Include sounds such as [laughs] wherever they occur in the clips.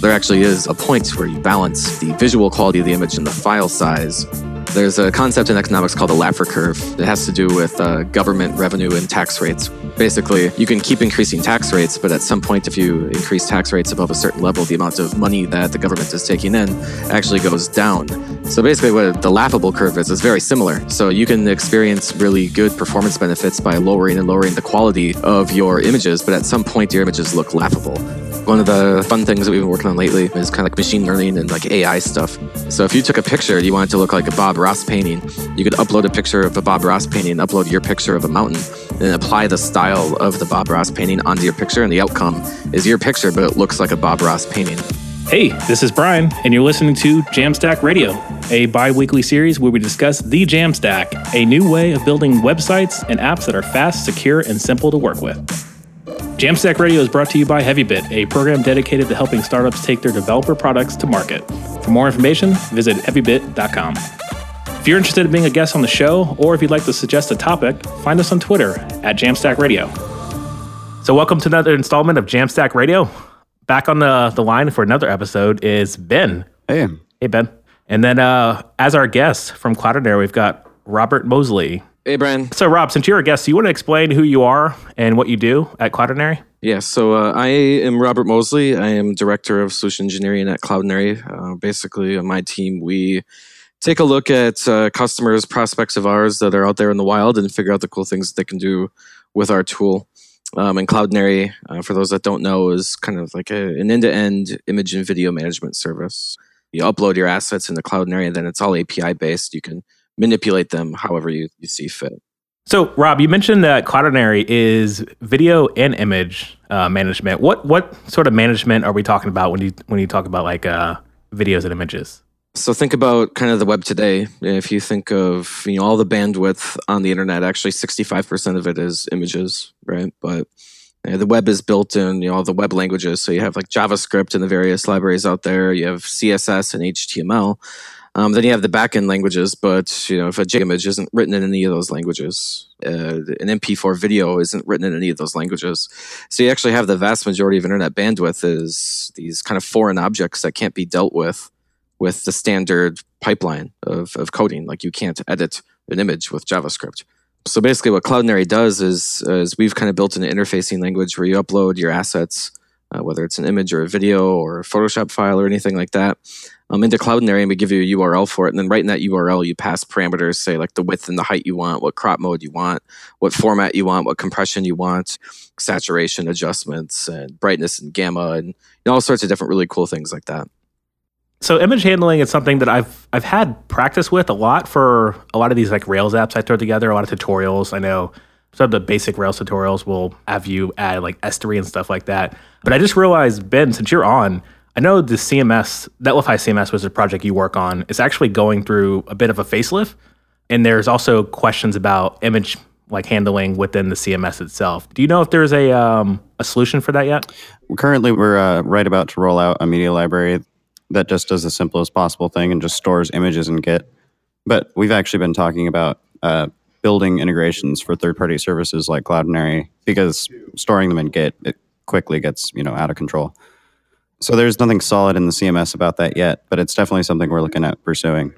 there actually is a point where you balance the visual quality of the image and the file size there's a concept in economics called the Laffer curve. It has to do with uh, government revenue and tax rates. Basically, you can keep increasing tax rates, but at some point, if you increase tax rates above a certain level, the amount of money that the government is taking in actually goes down. So basically, what the laughable curve is is very similar. So you can experience really good performance benefits by lowering and lowering the quality of your images, but at some point, your images look laughable. One of the fun things that we've been working on lately is kind of like machine learning and like AI stuff. So if you took a picture you wanted to look like a Bob Ross painting, you could upload a picture of a Bob Ross painting, upload your picture of a mountain, and apply the style of the Bob Ross painting onto your picture, and the outcome is your picture, but it looks like a Bob Ross painting. Hey, this is Brian, and you're listening to Jamstack Radio, a bi weekly series where we discuss the Jamstack, a new way of building websites and apps that are fast, secure, and simple to work with. Jamstack Radio is brought to you by HeavyBit, a program dedicated to helping startups take their developer products to market. For more information, visit heavybit.com. If you're interested in being a guest on the show, or if you'd like to suggest a topic, find us on Twitter at Jamstack Radio. So, welcome to another installment of Jamstack Radio. Back on the, the line for another episode is Ben. Hey. Hey, Ben. And then, uh, as our guest from Cloudinary, we've got Robert Mosley. Hey, Brian. So, Rob, since you're a guest, do you want to explain who you are and what you do at Cloudinary? Yeah, so uh, I am Robert Mosley. I am Director of Solution Engineering at Cloudinary. Uh, basically, on my team, we take a look at uh, customers, prospects of ours that are out there in the wild and figure out the cool things they can do with our tool. Um, and Cloudinary, uh, for those that don't know, is kind of like a, an end to end image and video management service. You upload your assets into Cloudinary, and then it's all API based. You can manipulate them however you, you see fit. So, Rob, you mentioned that Cloudinary is video and image uh, management. What what sort of management are we talking about when you when you talk about like uh, videos and images? So think about kind of the web today. If you think of you know all the bandwidth on the internet, actually sixty five percent of it is images, right? But you know, the web is built in you know all the web languages. So you have like JavaScript and the various libraries out there. You have CSS and HTML. Um, then you have the backend languages, but you know if a JImage isn't written in any of those languages, uh, an MP4 video isn't written in any of those languages. So you actually have the vast majority of internet bandwidth is these kind of foreign objects that can't be dealt with with the standard pipeline of, of coding. Like you can't edit an image with JavaScript. So basically, what Cloudinary does is, is we've kind of built an interfacing language where you upload your assets, uh, whether it's an image or a video or a Photoshop file or anything like that, um, into Cloudinary, and we give you a URL for it. And then right in that URL, you pass parameters, say like the width and the height you want, what crop mode you want, what format you want, what compression you want, saturation adjustments, and brightness and gamma, and you know, all sorts of different really cool things like that. So image handling is something that I've I've had practice with a lot for a lot of these like Rails apps I throw together, a lot of tutorials. I know some of the basic Rails tutorials will have you add like S3 and stuff like that. But I just realized, Ben, since you're on, I know the CMS, Netlify CMS was a project you work on. It's actually going through a bit of a facelift. And there's also questions about image like handling within the CMS itself. Do you know if there's a um, a solution for that yet? Currently, we're uh, right about to roll out a media library that just does the simplest possible thing and just stores images in Git. But we've actually been talking about uh, building integrations for third-party services like Cloudinary because storing them in Git it quickly gets you know out of control. So there's nothing solid in the CMS about that yet, but it's definitely something we're looking at pursuing.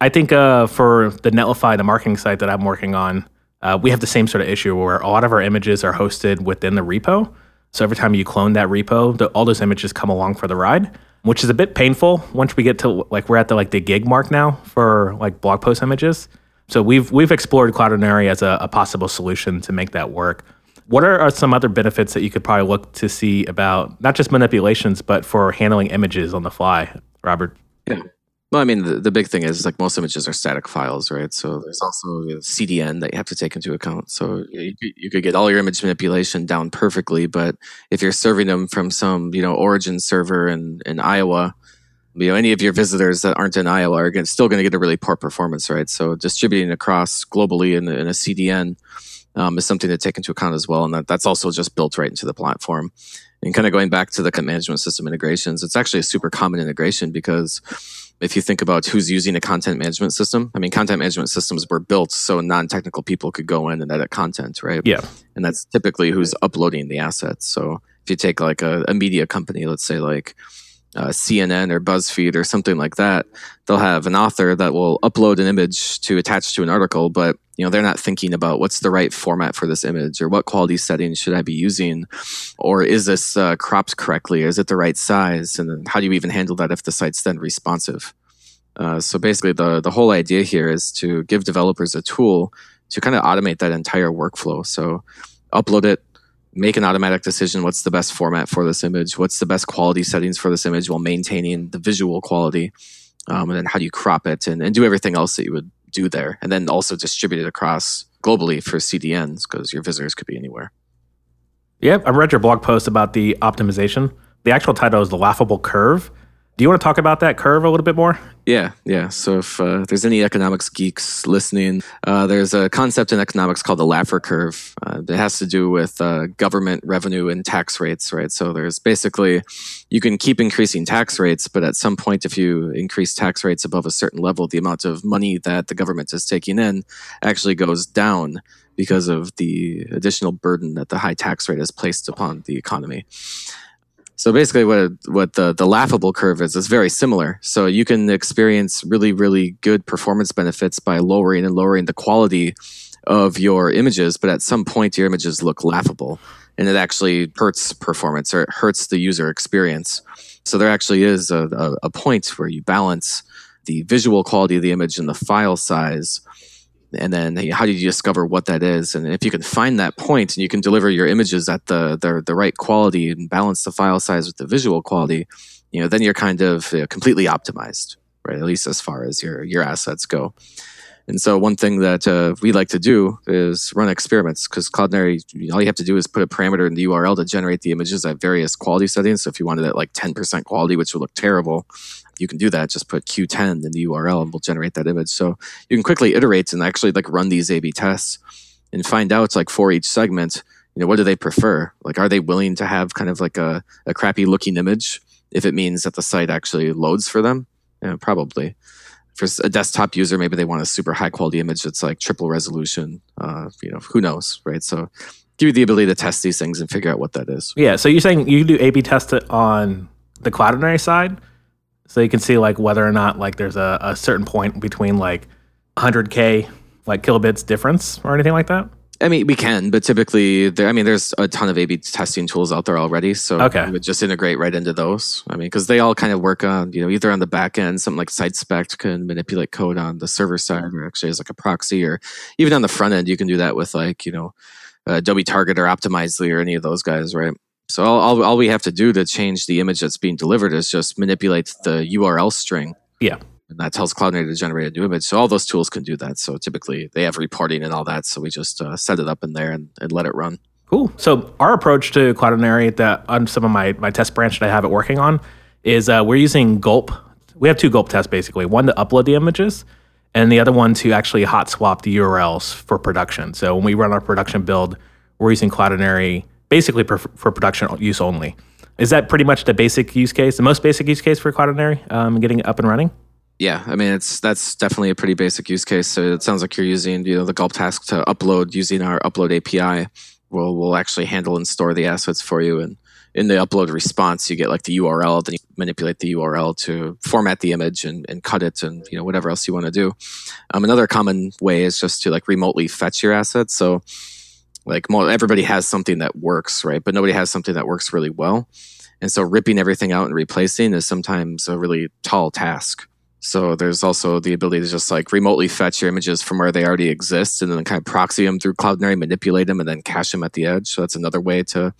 I think uh, for the Netlify, the marketing site that I'm working on, uh, we have the same sort of issue where a lot of our images are hosted within the repo. So every time you clone that repo, the, all those images come along for the ride, which is a bit painful. Once we get to like we're at the like the gig mark now for like blog post images. So we've we've explored Cloudinary as a, a possible solution to make that work. What are, are, some other benefits that you could probably look to see about not just manipulations, but for handling images on the fly, Robert? Yeah. Well, I mean, the, the big thing is like most images are static files, right? So there's also CDN that you have to take into account. So you, you could get all your image manipulation down perfectly, but if you're serving them from some, you know, origin server in, in Iowa, you know, any of your visitors that aren't in Iowa are still going to get a really poor performance, right? So distributing across globally in, in a CDN um, is something to take into account as well. And that, that's also just built right into the platform. And kind of going back to the management system integrations, it's actually a super common integration because if you think about who's using a content management system, I mean, content management systems were built so non technical people could go in and edit content, right? Yeah. And that's typically who's uploading the assets. So if you take like a, a media company, let's say like, uh, CNN or BuzzFeed or something like that, they'll have an author that will upload an image to attach to an article, but you know they're not thinking about what's the right format for this image or what quality settings should I be using, or is this uh, cropped correctly? Is it the right size? And how do you even handle that if the site's then responsive? Uh, so basically, the the whole idea here is to give developers a tool to kind of automate that entire workflow. So upload it, make an automatic decision what's the best format for this image what's the best quality settings for this image while maintaining the visual quality um, and then how do you crop it and, and do everything else that you would do there. And then also distribute it across globally for cdns because your visitors could be anywhere. Yeah i read your blog post about the optimization. The actual title is the laughable curve do you want to talk about that curve a little bit more? Yeah, yeah. So if uh, there's any economics geeks listening, uh, there's a concept in economics called the Laffer curve. Uh, it has to do with uh, government revenue and tax rates, right? So there's basically you can keep increasing tax rates, but at some point, if you increase tax rates above a certain level, the amount of money that the government is taking in actually goes down because of the additional burden that the high tax rate has placed upon the economy. So basically, what what the the laughable curve is is very similar. So you can experience really really good performance benefits by lowering and lowering the quality of your images, but at some point your images look laughable, and it actually hurts performance or it hurts the user experience. So there actually is a, a, a point where you balance the visual quality of the image and the file size and then how do you discover what that is? And if you can find that point and you can deliver your images at the the, the right quality and balance the file size with the visual quality you know then you're kind of uh, completely optimized right? At least as far as your your assets go and so one thing that uh, we like to do is run experiments because Cloudinary, all you have to do is put a parameter in the URL to generate the images at various quality settings. So if you wanted it like 10% quality, which would look terrible, you can do that. Just put Q10 in the URL and we'll generate that image. So you can quickly iterate and actually like run these A/B tests and find out like for each segment, you know, what do they prefer? Like, are they willing to have kind of like a, a crappy looking image if it means that the site actually loads for them? Yeah, probably. For a desktop user, maybe they want a super high quality image that's like triple resolution. Uh, you know, who knows, right? So give you the ability to test these things and figure out what that is. Yeah. So you're saying you do A/B test it on the Cloudinary side, so you can see like whether or not like there's a, a certain point between like 100k like kilobits difference or anything like that. I mean, we can, but typically, there. I mean, there's a ton of A/B testing tools out there already, so okay. we would just integrate right into those. I mean, because they all kind of work on, you know, either on the back end, something like SiteSpect can manipulate code on the server side, or actually as like a proxy, or even on the front end, you can do that with like, you know, Adobe Target or Optimizely or any of those guys, right? So all, all, all we have to do to change the image that's being delivered is just manipulate the URL string. Yeah. And that tells Cloudinary to generate a new image. So all those tools can do that. So typically they have reporting and all that. So we just uh, set it up in there and, and let it run. Cool. So our approach to Cloudinary that on some of my, my test branch that I have it working on is uh, we're using Gulp. We have two Gulp tests basically. One to upload the images and the other one to actually hot swap the URLs for production. So when we run our production build, we're using Cloudinary basically for, for production use only. Is that pretty much the basic use case, the most basic use case for Cloudinary, um, getting it up and running? Yeah, I mean it's that's definitely a pretty basic use case. So it sounds like you're using you know the gulp task to upload using our upload API. We'll we'll actually handle and store the assets for you, and in the upload response, you get like the URL. Then you manipulate the URL to format the image and, and cut it, and you know whatever else you want to do. Um, another common way is just to like remotely fetch your assets. So like everybody has something that works, right? But nobody has something that works really well. And so ripping everything out and replacing is sometimes a really tall task. So there's also the ability to just like remotely fetch your images from where they already exist and then kind of proxy them through Cloudinary, manipulate them, and then cache them at the edge. So that's another way to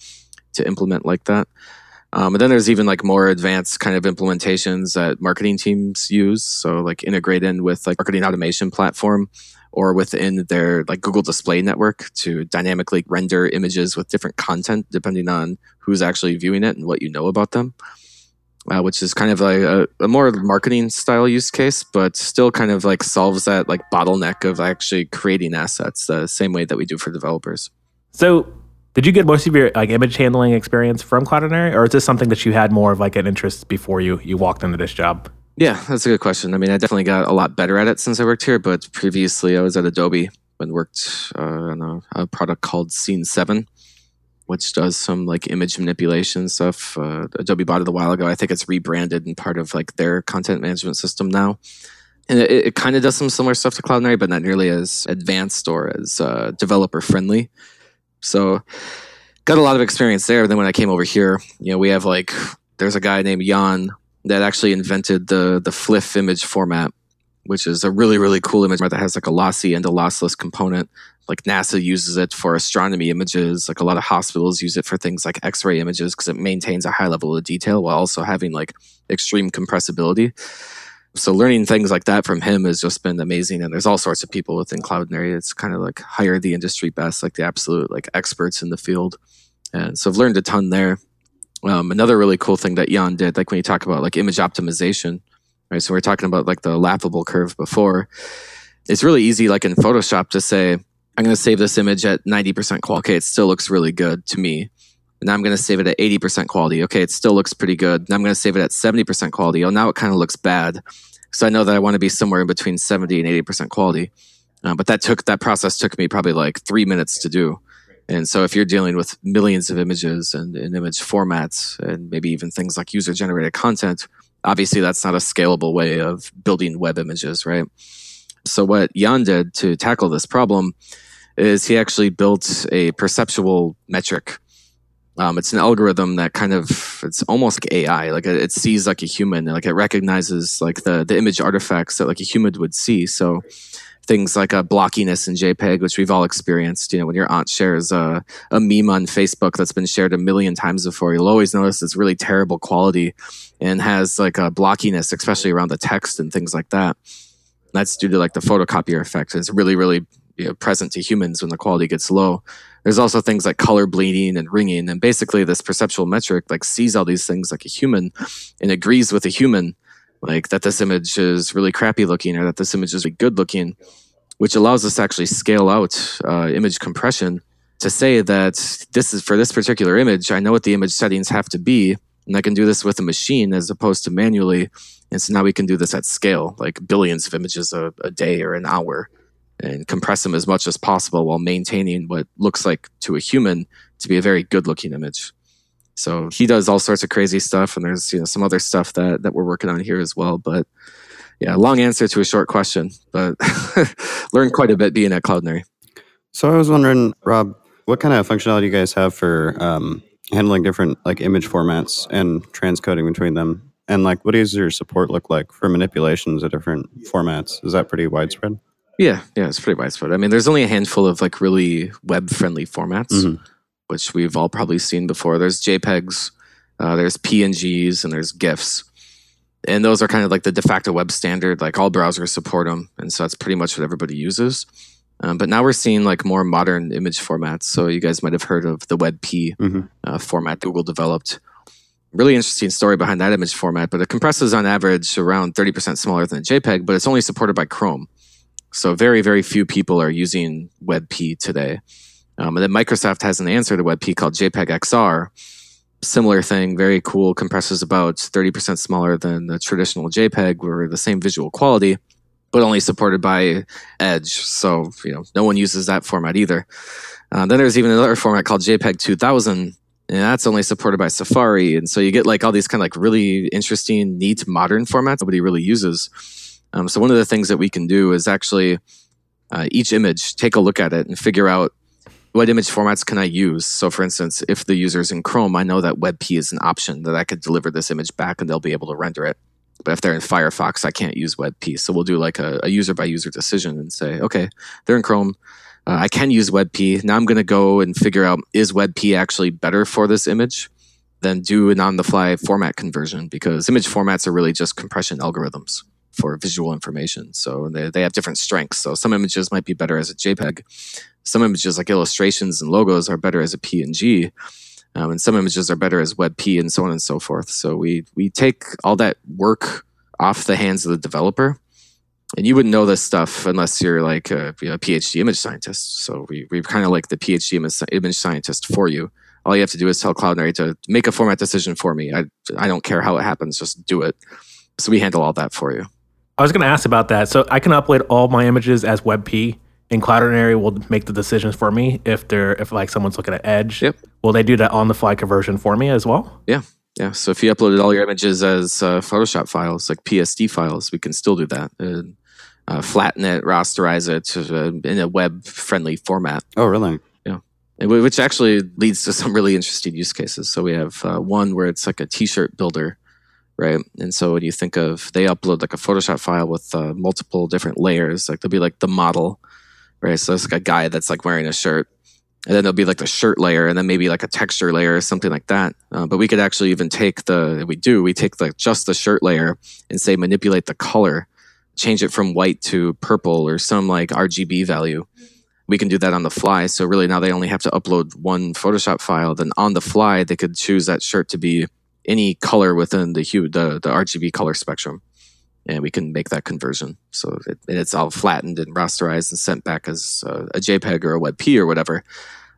to implement like that. Um, and then there's even like more advanced kind of implementations that marketing teams use. So like integrate in with like marketing automation platform or within their like Google Display Network to dynamically render images with different content depending on who's actually viewing it and what you know about them. Uh, which is kind of like a, a, more marketing style use case, but still kind of like solves that like bottleneck of actually creating assets the same way that we do for developers. So, did you get most of your like image handling experience from Cloudinary, or is this something that you had more of like an interest before you you walked into this job? Yeah, that's a good question. I mean, I definitely got a lot better at it since I worked here, but previously I was at Adobe and worked uh, on a, a, product called Scene 7. Which does some like image manipulation stuff. Uh, Adobe bought it a while ago. I think it's rebranded and part of like their content management system now. And it, it kind of does some similar stuff to Cloudinary, but not nearly as advanced or as uh, developer friendly. So, got a lot of experience there. Then when I came over here, you know, we have like there's a guy named Jan that actually invented the the FLIF image format, which is a really really cool image that has like a lossy and a lossless component. Like NASA uses it for astronomy images. Like a lot of hospitals use it for things like X-ray images because it maintains a high level of detail while also having like extreme compressibility. So learning things like that from him has just been amazing. And there's all sorts of people within Cloudinary. It's kind of like hire the industry best, like the absolute like experts in the field. And so I've learned a ton there. Um, another really cool thing that Jan did, like when you talk about like image optimization, right? So we are talking about like the laughable curve before. It's really easy, like in Photoshop, to say, I'm going to save this image at 90% quality. Okay, it still looks really good to me. And now I'm going to save it at 80% quality. Okay, it still looks pretty good. Now I'm going to save it at 70% quality. Oh, now it kind of looks bad. So I know that I want to be somewhere in between 70 and 80% quality. Uh, but that took that process took me probably like three minutes to do. And so if you're dealing with millions of images and, and image formats and maybe even things like user generated content, obviously that's not a scalable way of building web images, right? So what Jan did to tackle this problem is he actually built a perceptual metric um, it's an algorithm that kind of it's almost like AI. Like it, it, sees like a human, like it recognizes like the the image artifacts that like a human would see. So things like a blockiness in JPEG, which we've all experienced. You know, when your aunt shares a, a meme on Facebook that's been shared a million times before, you'll always notice it's really terrible quality and has like a blockiness, especially around the text and things like that. That's due to like the photocopier effect. It's really, really you know, present to humans when the quality gets low. There's also things like color bleeding and ringing, and basically this perceptual metric like sees all these things like a human and agrees with a human, like that this image is really crappy looking or that this image is really good looking, which allows us to actually scale out uh, image compression to say that this is for this particular image. I know what the image settings have to be, and I can do this with a machine as opposed to manually. And so now we can do this at scale, like billions of images a, a day or an hour and compress them as much as possible while maintaining what looks like to a human to be a very good looking image. So he does all sorts of crazy stuff, and there's you know some other stuff that that we're working on here as well. But yeah, long answer to a short question, but [laughs] learned quite a bit being at Cloudinary. So I was wondering, Rob, what kind of functionality you guys have for um, handling different like image formats and transcoding between them, and like what does your support look like for manipulations of different formats? Is that pretty widespread? Yeah, yeah, it's pretty widespread. I mean, there's only a handful of like really web friendly formats, mm-hmm. which we've all probably seen before. There's JPEGs, uh, there's PNGs, and there's GIFs. And those are kind of like the de facto web standard. Like all browsers support them. And so that's pretty much what everybody uses. Um, but now we're seeing like more modern image formats. So you guys might have heard of the WebP mm-hmm. uh, format Google developed. Really interesting story behind that image format, but it compresses on average around 30% smaller than a JPEG, but it's only supported by Chrome. So very, very few people are using WebP today. Um, and then Microsoft has an answer to WebP called JPEG XR. Similar thing, very cool, compresses about 30% smaller than the traditional JPEG, where the same visual quality, but only supported by Edge. So, you know, no one uses that format either. Uh, then there's even another format called JPEG 2000, and that's only supported by Safari. And so you get like all these kind of like really interesting, neat, modern formats nobody really uses. Um, so one of the things that we can do is actually uh, each image, take a look at it and figure out what image formats can I use. So for instance, if the user is in Chrome, I know that WebP is an option that I could deliver this image back and they'll be able to render it. But if they're in Firefox, I can't use WebP. So we'll do like a, a user by user decision and say, okay, they're in Chrome. Uh, I can use WebP. Now I'm going to go and figure out is WebP actually better for this image than do an on the fly format conversion because image formats are really just compression algorithms for visual information. So they, they have different strengths. So some images might be better as a JPEG. Some images like illustrations and logos are better as a PNG. Um, and some images are better as WebP and so on and so forth. So we, we take all that work off the hands of the developer. And you wouldn't know this stuff unless you're like a, you know, a PhD image scientist. So we, we're kind of like the PhD image scientist for you. All you have to do is tell Cloudinary to make a format decision for me. I, I don't care how it happens, just do it. So we handle all that for you. I was going to ask about that. So I can upload all my images as WebP, and Cloudinary will make the decisions for me if they're if like someone's looking at Edge. Yep. Will they do that on the fly conversion for me as well? Yeah. Yeah. So if you uploaded all your images as uh, Photoshop files, like PSD files, we can still do that. And, uh, flatten it, rasterize it uh, in a web friendly format. Oh, really? Yeah. Which actually leads to some really interesting use cases. So we have uh, one where it's like a t shirt builder, right? And so when you think of, they upload like a Photoshop file with uh, multiple different layers, like there'll be like the model, right? So it's like a guy that's like wearing a shirt. And then there'll be like the shirt layer and then maybe like a texture layer or something like that. Uh, but we could actually even take the we do we take like just the shirt layer and say manipulate the color change it from white to purple or some like rgb value. We can do that on the fly. So really now they only have to upload one photoshop file. Then on the fly they could choose that shirt to be any color within the hue the, the rgb color spectrum and we can make that conversion so it, it's all flattened and rasterized and sent back as a, a jpeg or a webp or whatever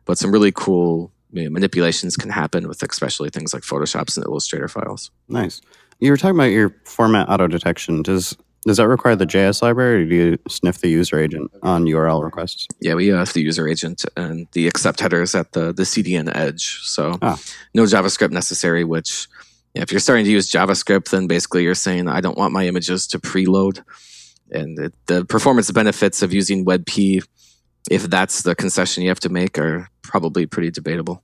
but some really cool you know, manipulations can happen with especially things like photoshops and illustrator files Nice. You were talking about your format auto detection. Does does that require the JS library, or do you sniff the user agent on URL requests? yeah we have the user agent and the accept headers at the the cdn edge so Ah. no javascript necessary which yeah, if you're starting to use javascript then basically you're saying i don't want my images to preload. And it, the performance benefits of using webp if that's the concession you have to make are probably pretty debatable.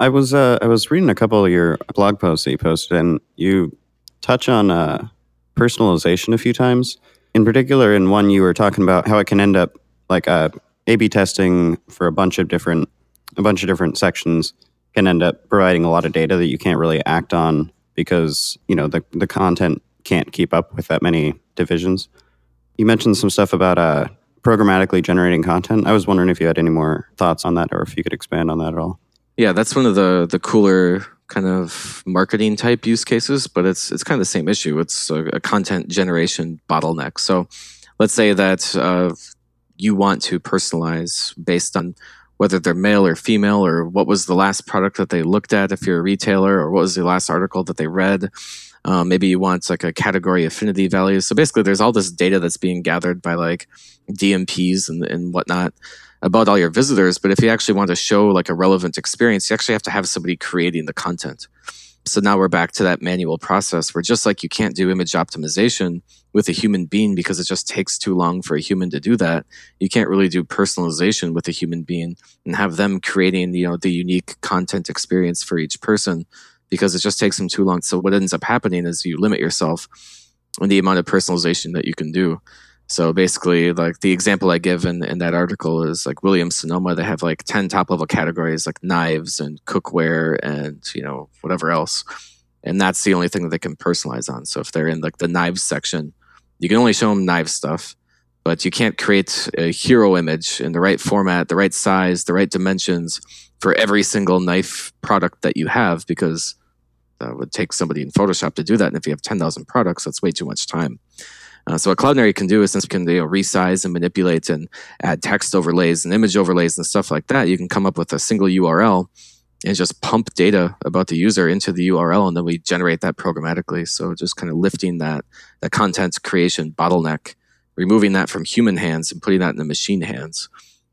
I was uh, I was reading a couple of your blog posts that you posted, and you touch on uh, personalization a few times. In particular, in one you were talking about how it can end up like uh, A/B testing for a bunch of different a bunch of different sections can end up providing a lot of data that you can't really act on because you know the the content can't keep up with that many divisions. You mentioned some stuff about uh, programmatically generating content. I was wondering if you had any more thoughts on that, or if you could expand on that at all. Yeah, that's one of the the cooler kind of marketing type use cases, but it's it's kind of the same issue. It's a, a content generation bottleneck. So, let's say that uh, you want to personalize based on whether they're male or female, or what was the last product that they looked at if you're a retailer, or what was the last article that they read. Um, maybe you want like a category affinity value. So basically, there's all this data that's being gathered by like DMPs and, and whatnot about all your visitors. But if you actually want to show like a relevant experience, you actually have to have somebody creating the content. So now we're back to that manual process where just like you can't do image optimization with a human being because it just takes too long for a human to do that, you can't really do personalization with a human being and have them creating, you know, the unique content experience for each person because it just takes them too long. So what ends up happening is you limit yourself in the amount of personalization that you can do. So basically, like the example I give in, in that article is like Williams Sonoma. They have like ten top level categories like knives and cookware and you know whatever else, and that's the only thing that they can personalize on. So if they're in like the knives section, you can only show them knife stuff, but you can't create a hero image in the right format, the right size, the right dimensions for every single knife product that you have because that would take somebody in Photoshop to do that. And if you have 10,000 products, that's way too much time. Uh, so what Cloudinary can do is since we can you know, resize and manipulate and add text overlays and image overlays and stuff like that, you can come up with a single URL and just pump data about the user into the URL, and then we generate that programmatically. So just kind of lifting that that content creation bottleneck, removing that from human hands and putting that in the machine hands.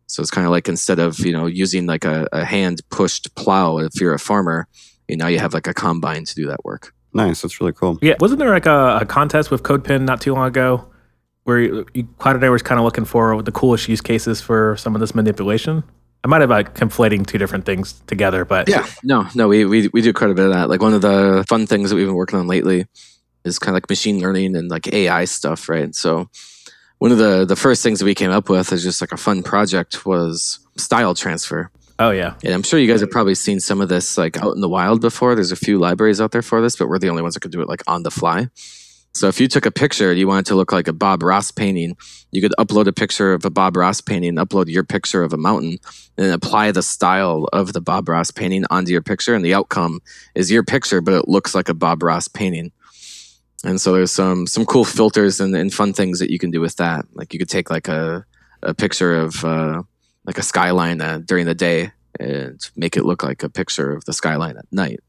So it's kind of like instead of you know using like a, a hand pushed plow if you're a farmer, you know you have like a combine to do that work. Nice, that's really cool. Yeah, wasn't there like a, a contest with CodePen not too long ago where you, you, Cloudinary was kind of looking for the coolest use cases for some of this manipulation? I might have like conflating two different things together, but Yeah, no, no, we, we we do quite a bit of that. Like one of the fun things that we've been working on lately is kind of like machine learning and like AI stuff, right? So one of the the first things that we came up with is just like a fun project was style transfer. Oh yeah, And I'm sure you guys have probably seen some of this like out in the wild before. There's a few libraries out there for this, but we're the only ones that could do it like on the fly. So if you took a picture and you wanted to look like a Bob Ross painting, you could upload a picture of a Bob Ross painting, upload your picture of a mountain, and apply the style of the Bob Ross painting onto your picture, and the outcome is your picture, but it looks like a Bob Ross painting. And so there's some some cool filters and, and fun things that you can do with that. Like you could take like a a picture of uh, like a skyline uh, during the day and make it look like a picture of the skyline at night,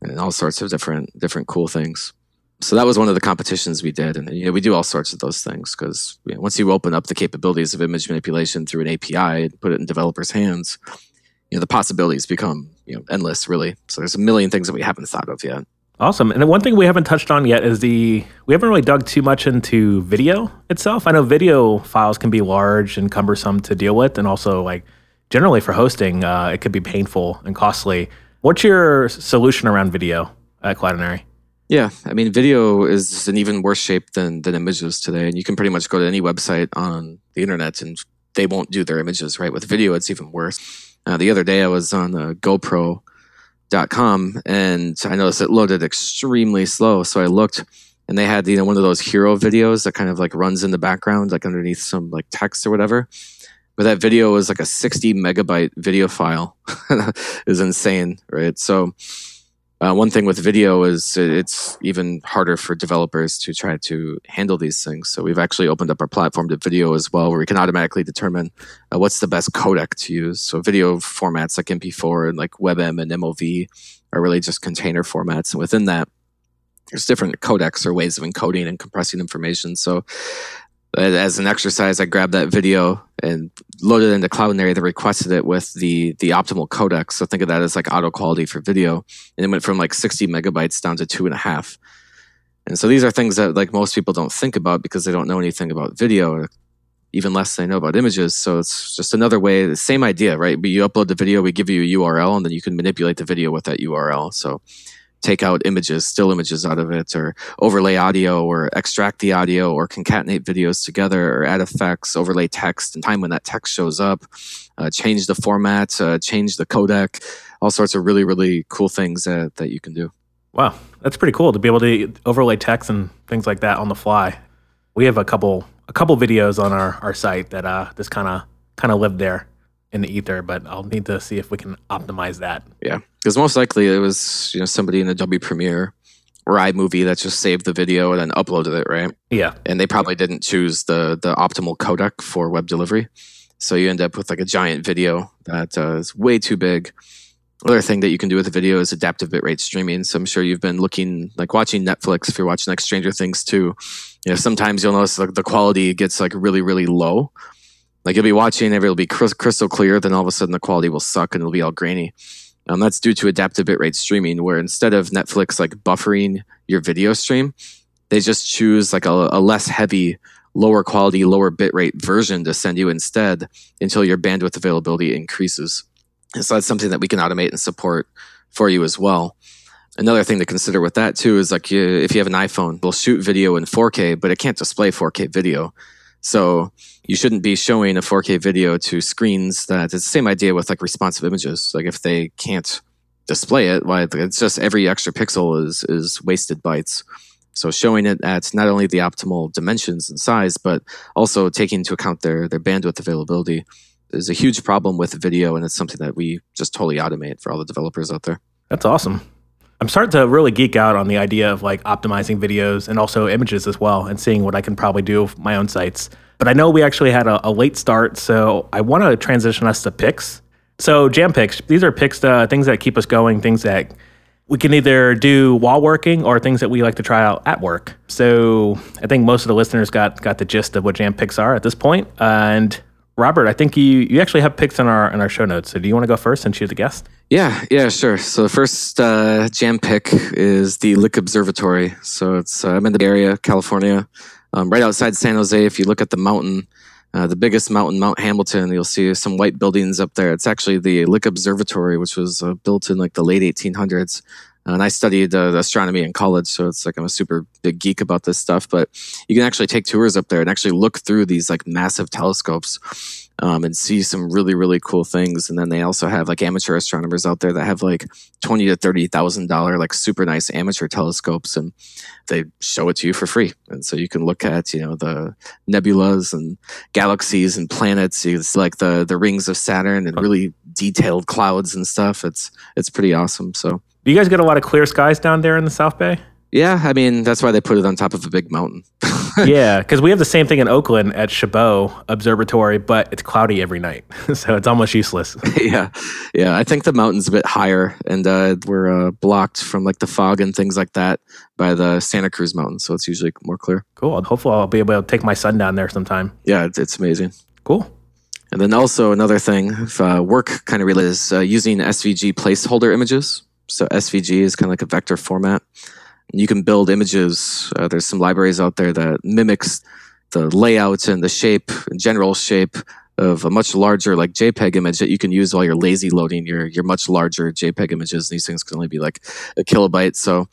and all sorts of different different cool things. So that was one of the competitions we did and you know, we do all sorts of those things because you know, once you open up the capabilities of image manipulation through an api and put it in developers hands you know the possibilities become you know endless really. So there's a million things that we haven't thought of yet Awesome. And one thing we haven't touched on yet is the we haven't really dug too much into video itself. I know video files can be large and cumbersome to deal with, and also like generally for hosting, uh, it could be painful and costly. What's your solution around video at Cloudinary? Yeah, I mean, video is in even worse shape than than images today, and you can pretty much go to any website on the internet and they won't do their images right. With video, it's even worse. Uh, the other day, I was on uh, GoPro com and I noticed it loaded extremely slow. So I looked and they had, you know, one of those hero videos that kind of like runs in the background, like underneath some like text or whatever. But that video was like a 60 megabyte video file. [laughs] is insane, right? So uh, one thing with video is it's even harder for developers to try to handle these things. So we've actually opened up our platform to video as well, where we can automatically determine uh, what's the best codec to use. So video formats like MP4 and like WebM and MOV are really just container formats, and within that, there's different codecs or ways of encoding and compressing information. So as an exercise, I grabbed that video and loaded it into Cloudinary that requested it with the the optimal codec. So think of that as like auto quality for video, and it went from like 60 megabytes down to two and a half. And so these are things that like most people don't think about because they don't know anything about video, or even less they know about images. So it's just another way. The same idea, right? But you upload the video, we give you a URL, and then you can manipulate the video with that URL. So take out images, still images out of it, or overlay audio, or extract the audio, or concatenate videos together, or add effects, overlay text, and time when that text shows up, uh, change the format, uh, change the codec, all sorts of really, really cool things that, that you can do. Wow, that's pretty cool to be able to overlay text and things like that on the fly. We have a couple a couple videos on our, our site that uh, just kind of kind of live there in the ether, but I'll need to see if we can optimize that. Yeah, because most likely it was you know somebody in Adobe Premiere or iMovie that just saved the video and then uploaded it, right? Yeah, and they probably didn't choose the the optimal codec for web delivery, so you end up with like a giant video that uh, is way too big. Other thing that you can do with a video is adaptive bitrate streaming. So I'm sure you've been looking, like watching Netflix. If you're watching like Stranger Things too, you know sometimes you'll notice like the quality gets like really really low like you'll be watching, it'll be crystal clear, then all of a sudden the quality will suck and it'll be all grainy. Um, that's due to adaptive bitrate streaming, where instead of Netflix like buffering your video stream, they just choose like a, a less heavy, lower quality, lower bitrate version to send you instead until your bandwidth availability increases. And so that's something that we can automate and support for you as well. Another thing to consider with that too is like you, if you have an iPhone, it'll shoot video in 4K, but it can't display 4K video. So you shouldn't be showing a 4K video to screens that it's the same idea with like responsive images. Like if they can't display it, why it's just every extra pixel is is wasted bytes. So showing it at not only the optimal dimensions and size, but also taking into account their their bandwidth availability is a huge problem with video, and it's something that we just totally automate for all the developers out there. That's awesome. I'm starting to really geek out on the idea of like optimizing videos and also images as well and seeing what I can probably do with my own sites. But I know we actually had a, a late start, so I want to transition us to picks. So jam picks, these are picks, uh, things that keep us going, things that we can either do while working or things that we like to try out at work. So I think most of the listeners got got the gist of what jam picks are at this point. And Robert, I think you you actually have picks in our in our show notes. So do you want to go first and choose the guest? Yeah, yeah, sure. So the first uh, jam pick is the Lick Observatory. So it's uh, I'm in the area, California, um, right outside San Jose. If you look at the mountain, uh, the biggest mountain, Mount Hamilton, you'll see some white buildings up there. It's actually the Lick Observatory, which was uh, built in like the late 1800s. And I studied uh, astronomy in college, so it's like I'm a super big geek about this stuff. But you can actually take tours up there and actually look through these like massive telescopes um, and see some really really cool things. And then they also have like amateur astronomers out there that have like twenty to thirty thousand dollar like super nice amateur telescopes, and they show it to you for free. And so you can look at you know the nebulas and galaxies and planets. It's like the the rings of Saturn and really detailed clouds and stuff. It's it's pretty awesome. So do you guys get a lot of clear skies down there in the South Bay? Yeah, I mean that's why they put it on top of a big mountain. [laughs] yeah, because we have the same thing in Oakland at Chabot Observatory, but it's cloudy every night, [laughs] so it's almost useless. [laughs] yeah, yeah. I think the mountain's a bit higher, and uh, we're uh, blocked from like the fog and things like that by the Santa Cruz Mountain, so it's usually more clear. Cool. Hopefully, I'll be able to take my son down there sometime. Yeah, it's, it's amazing. Cool. And then also another thing, if, uh, work kind of related, is uh, using SVG placeholder images. So SVG is kind of like a vector format. You can build images. Uh, there's some libraries out there that mimics the layout and the shape, general shape of a much larger like JPEG image that you can use while you're lazy loading your your much larger JPEG images. These things can only be like a kilobyte. So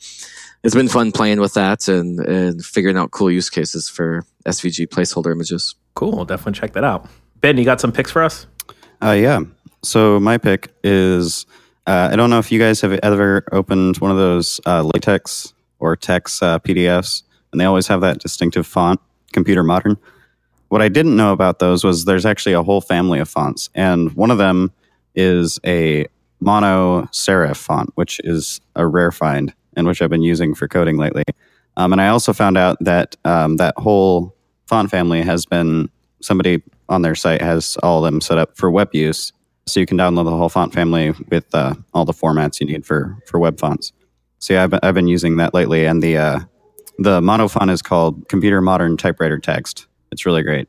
it's been fun playing with that and and figuring out cool use cases for SVG placeholder images. Cool. Definitely check that out. Ben, you got some picks for us? Uh, yeah. So my pick is uh, I don't know if you guys have ever opened one of those uh, LaTeX or TeX uh, PDFs, and they always have that distinctive font, Computer Modern. What I didn't know about those was there's actually a whole family of fonts, and one of them is a mono serif font, which is a rare find and which I've been using for coding lately. Um, and I also found out that um, that whole font family has been somebody on their site has all of them set up for web use, so you can download the whole font family with uh, all the formats you need for for web fonts. So yeah, I've been, I've been using that lately, and the uh, the mono font is called Computer Modern Typewriter Text. It's really great.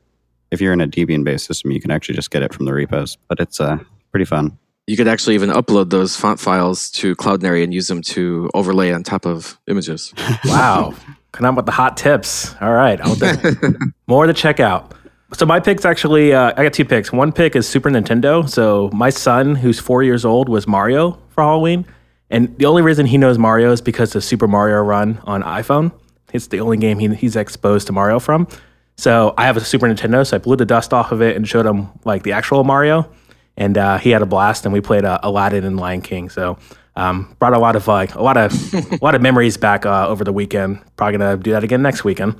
If you're in a Debian based system, you can actually just get it from the repos, but it's uh, pretty fun. You could actually even upload those font files to Cloudinary and use them to overlay on top of images. [laughs] Wow. Come on with the hot tips. All right. I'll [laughs] do- more to check out. So my pick's actually uh, I got two picks. One pick is Super Nintendo. So my son, who's four years old, was Mario for Halloween, and the only reason he knows Mario is because of Super Mario Run on iPhone. It's the only game he, he's exposed to Mario from. So I have a Super Nintendo, so I blew the dust off of it and showed him like the actual Mario, and uh, he had a blast. And we played uh, Aladdin and Lion King. So um, brought a lot of like a lot of [laughs] a lot of memories back uh, over the weekend. Probably gonna do that again next weekend.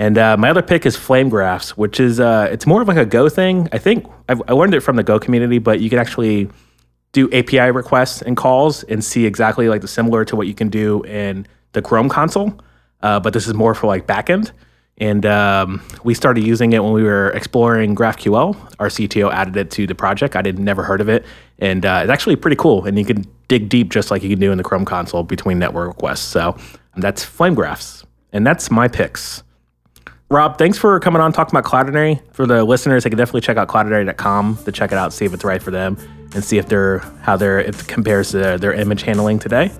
And uh, my other pick is Flame Graphs, which is uh, it's more of like a Go thing. I think I've, I learned it from the Go community, but you can actually do API requests and calls and see exactly like the similar to what you can do in the Chrome console. Uh, but this is more for like backend. And um, we started using it when we were exploring GraphQL. Our CTO added it to the project. I had never heard of it, and uh, it's actually pretty cool. And you can dig deep just like you can do in the Chrome console between network requests. So that's Flame Graphs, and that's my picks. Rob, thanks for coming on talking about Cloudinary. For the listeners, they can definitely check out cloudinary.com to check it out, see if it's right for them, and see if they're how they're it compares to their image handling today.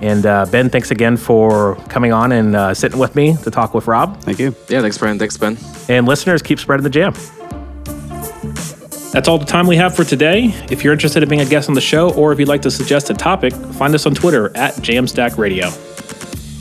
And uh, Ben, thanks again for coming on and uh, sitting with me to talk with Rob. Thank you. Yeah, thanks, Brian. Thanks, Ben. And listeners, keep spreading the jam. That's all the time we have for today. If you're interested in being a guest on the show, or if you'd like to suggest a topic, find us on Twitter at Jamstack Radio.